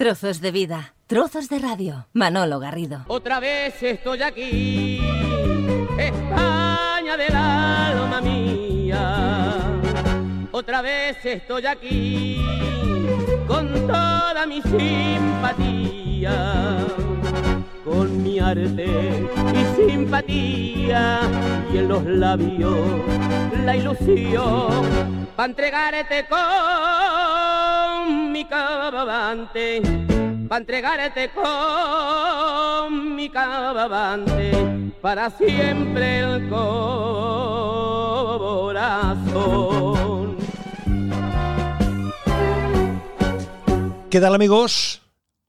Trozos de vida, trozos de radio. Manolo Garrido. Otra vez estoy aquí, España del alma mía. Otra vez estoy aquí, con toda mi simpatía con mi arte y simpatía y en los labios la ilusión para entregarte con mi cabavante, para entregarte con mi cabavante para siempre el corazón. ¿Qué tal amigos?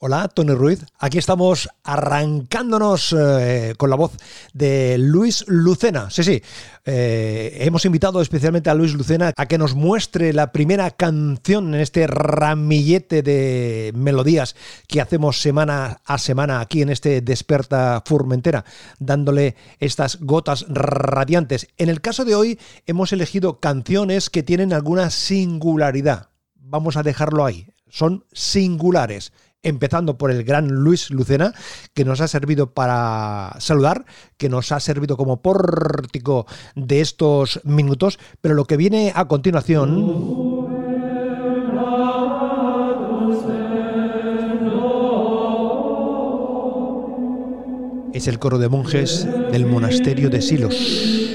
Hola, Tony Ruiz. Aquí estamos arrancándonos eh, con la voz de Luis Lucena. Sí, sí. Eh, hemos invitado especialmente a Luis Lucena a que nos muestre la primera canción en este ramillete de melodías que hacemos semana a semana aquí en este Desperta Furmentera, dándole estas gotas radiantes. En el caso de hoy hemos elegido canciones que tienen alguna singularidad. Vamos a dejarlo ahí. Son singulares empezando por el gran Luis Lucena, que nos ha servido para saludar, que nos ha servido como pórtico de estos minutos, pero lo que viene a continuación... Es el coro de monjes del monasterio de Silos.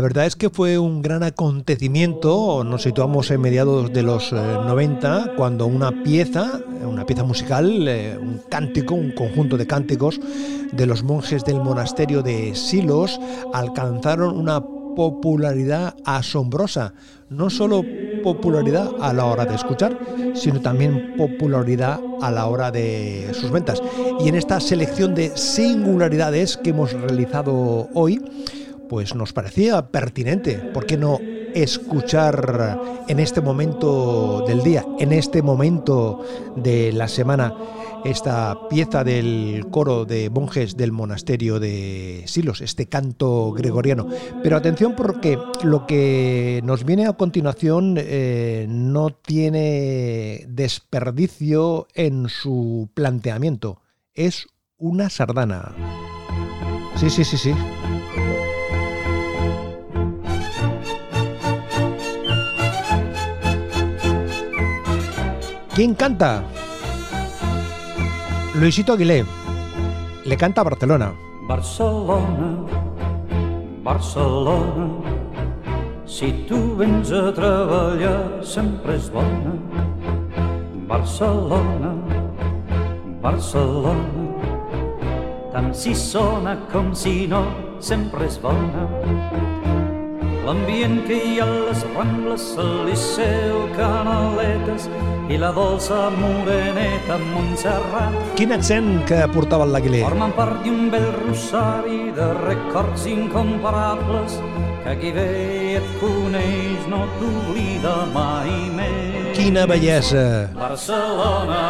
Verdad es que fue un gran acontecimiento, nos situamos en mediados de los 90, eh, cuando una pieza, una pieza musical, eh, un cántico, un conjunto de cánticos de los monjes del monasterio de Silos alcanzaron una popularidad asombrosa, no solo popularidad a la hora de escuchar, sino también popularidad a la hora de sus ventas. Y en esta selección de singularidades que hemos realizado hoy, pues nos parecía pertinente, ¿por qué no escuchar en este momento del día, en este momento de la semana, esta pieza del coro de monjes del monasterio de Silos, este canto gregoriano. Pero atención porque lo que nos viene a continuación eh, no tiene desperdicio en su planteamiento, es una sardana. Sí, sí, sí, sí. ¿Quién canta? Luisito Aguilé. Le canta a Barcelona. Barcelona, Barcelona, si tu vens a treballar sempre és bona. Barcelona, Barcelona, tant si sona com si no, sempre és bona. L'ambient que hi ha a les Rambles, el Liceu, Canaletes i la dolça moreneta Montserrat. Quin accent que portava l'Aguilé. Formen part d'un bell rosari de records incomparables que qui ve et coneix no t'oblida mai més. Quina bellesa! Barcelona,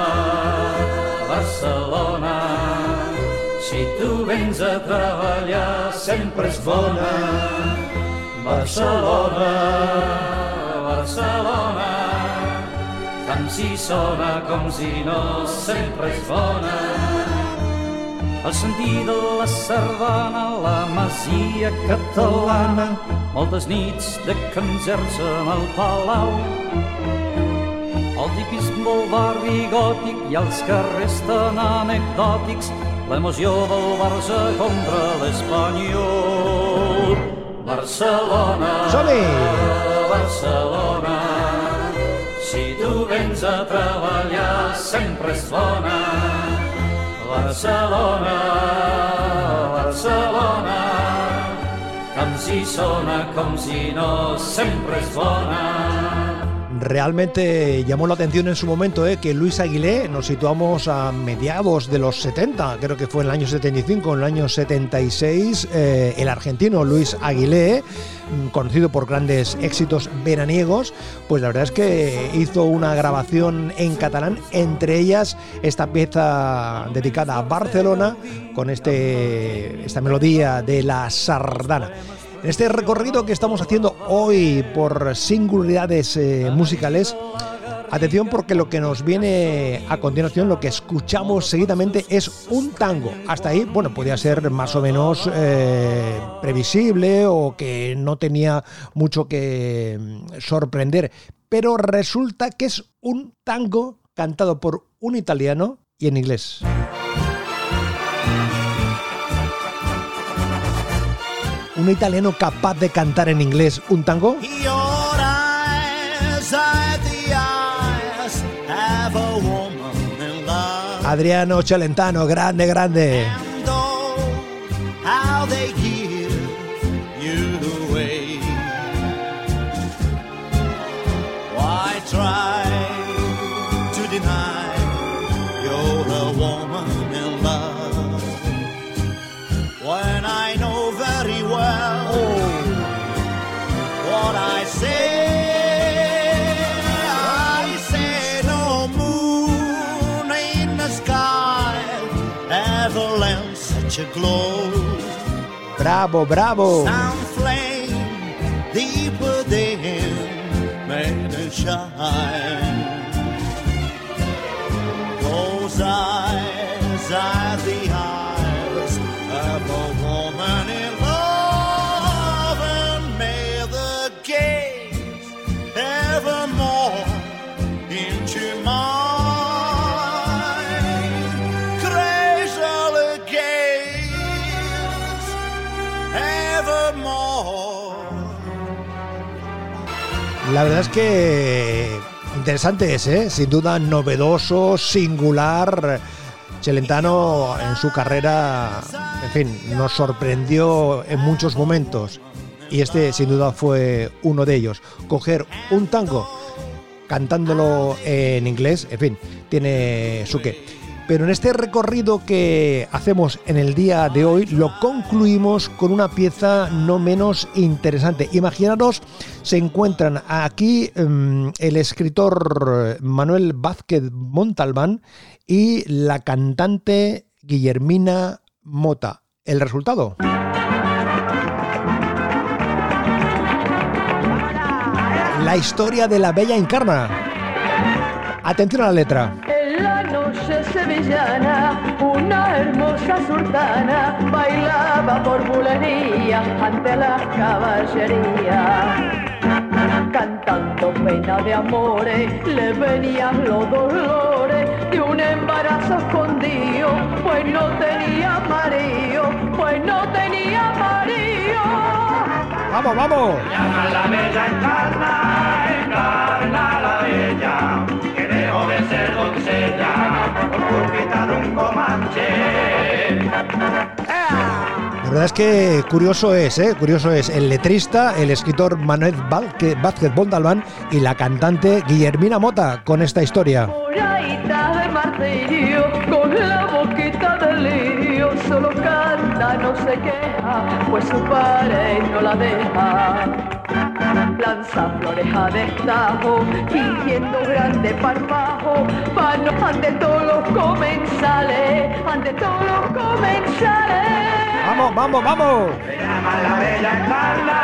Barcelona, si tu vens a treballar sempre és bona. Barcelona, Barcelona, tant si sona com si no, sempre és bona. El sentir de la sardana, la masia catalana, moltes nits de concerts amb el Palau. El tipisme del barri gòtic i els carrers tan anecdòtics, l'emoció del Barça contra l'Espanyol. Barcelona, Som-hi! Barcelona, si tu vens a treballar sempre és bona. Barcelona, Barcelona, com si sona, com si no, sempre és bona. Realmente llamó la atención en su momento eh, que Luis Aguilé, nos situamos a mediados de los 70, creo que fue en el año 75, en el año 76, eh, el argentino Luis Aguilé, mm, conocido por grandes éxitos veraniegos, pues la verdad es que hizo una grabación en catalán, entre ellas esta pieza dedicada a Barcelona, con este, esta melodía de la sardana. En este recorrido que estamos haciendo hoy por singularidades eh, musicales, atención porque lo que nos viene a continuación, lo que escuchamos seguidamente es un tango. Hasta ahí, bueno, podía ser más o menos eh, previsible o que no tenía mucho que mm, sorprender, pero resulta que es un tango cantado por un italiano y en inglés. Un italiano capaz de cantar en inglés un tango? Adriano Celentano, grande, grande. And lends such a glow. Bravo, bravo. Some flame deep within made it shine. Those eyes are the eyes of a woman in love, and may the gaze evermore La verdad es que interesante es, ¿eh? sin duda novedoso, singular. Celentano en su carrera, en fin, nos sorprendió en muchos momentos. Y este sin duda fue uno de ellos. Coger un tango cantándolo en inglés, en fin, tiene su qué. Pero en este recorrido que hacemos en el día de hoy lo concluimos con una pieza no menos interesante. Imaginaros, se encuentran aquí mm, el escritor Manuel Vázquez Montalbán y la cantante Guillermina Mota. ¿El resultado? La historia de la bella encarna. Atención a la letra. En la noche sevillana, una hermosa sultana bailaba por bulería ante la caballería. Cantando pena de amores, le venían los dolores de un embarazo escondido, pues no tenía marido, pues no tenía marido. ¡Vamos, vamos! Llama la verdad es que curioso es, ¿eh? Curioso es el letrista, el escritor Manuel Vázquez Montalbán y la cantante Guillermina Mota con esta historia. La la. Lanza flores a destajo, fingiendo grande parpajo, vano ante todos los comensales, ante todos los comensales. Vamos, vamos, vamos. Se llama la bella encarna,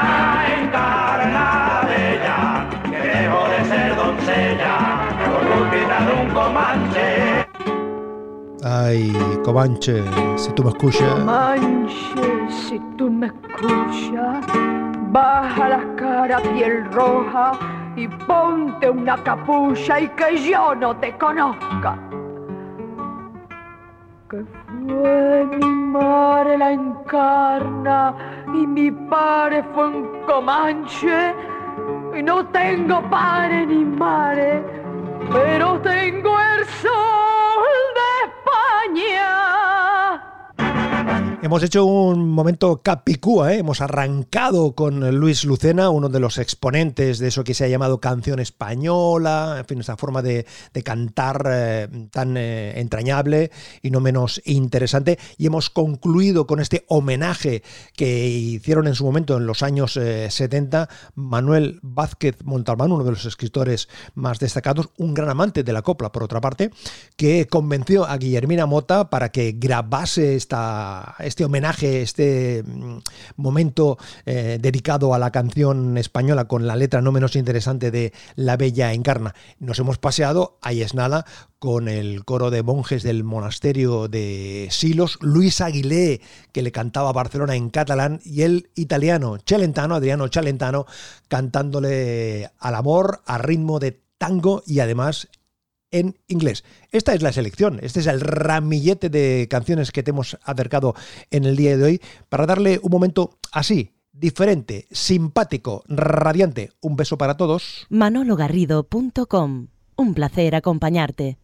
encarna la bella, que dejó de ser doncella, por culpita de un comanche. Ay, Comanche, si tú me escuchas. Manche, si tú me escuchas, baja la cara piel roja y ponte una capucha y que yo no te conozca. Que fue mi madre la encarna y mi padre fue un comanche y no tengo padre ni madre, pero tengo el sol Hemos hecho un momento capicúa, ¿eh? hemos arrancado con Luis Lucena, uno de los exponentes de eso que se ha llamado canción española, en fin, esa forma de, cantar eh, tan eh, entrañable y no menos interesante. Y hemos concluido con este homenaje que hicieron en su momento, en los años eh, 70, Manuel Vázquez Montalbán, uno de los escritores más destacados, un gran amante de la copla, por otra parte, que convenció a Guillermina Mota para que grabase esta este homenaje, este mm, momento eh, dedicado a la canción española con la letra no menos interesante de La Bella Encarna. Nos hemos paseado, ahí es nada, con el coro de monjes del monasterio de Silos, Luis Aguilé, que le cantaba a Barcelona en catalán, y el italiano Celentano, Adriano Celentano, cantándole al amor a ritmo de tango y además en inglés. Esta es la selección, este es el ramillete de canciones que te hemos acercado en el día de hoy para darle un momento así, diferente, simpático, radiante. Un beso para todos. manologarrido.com. Un placer acompañarte.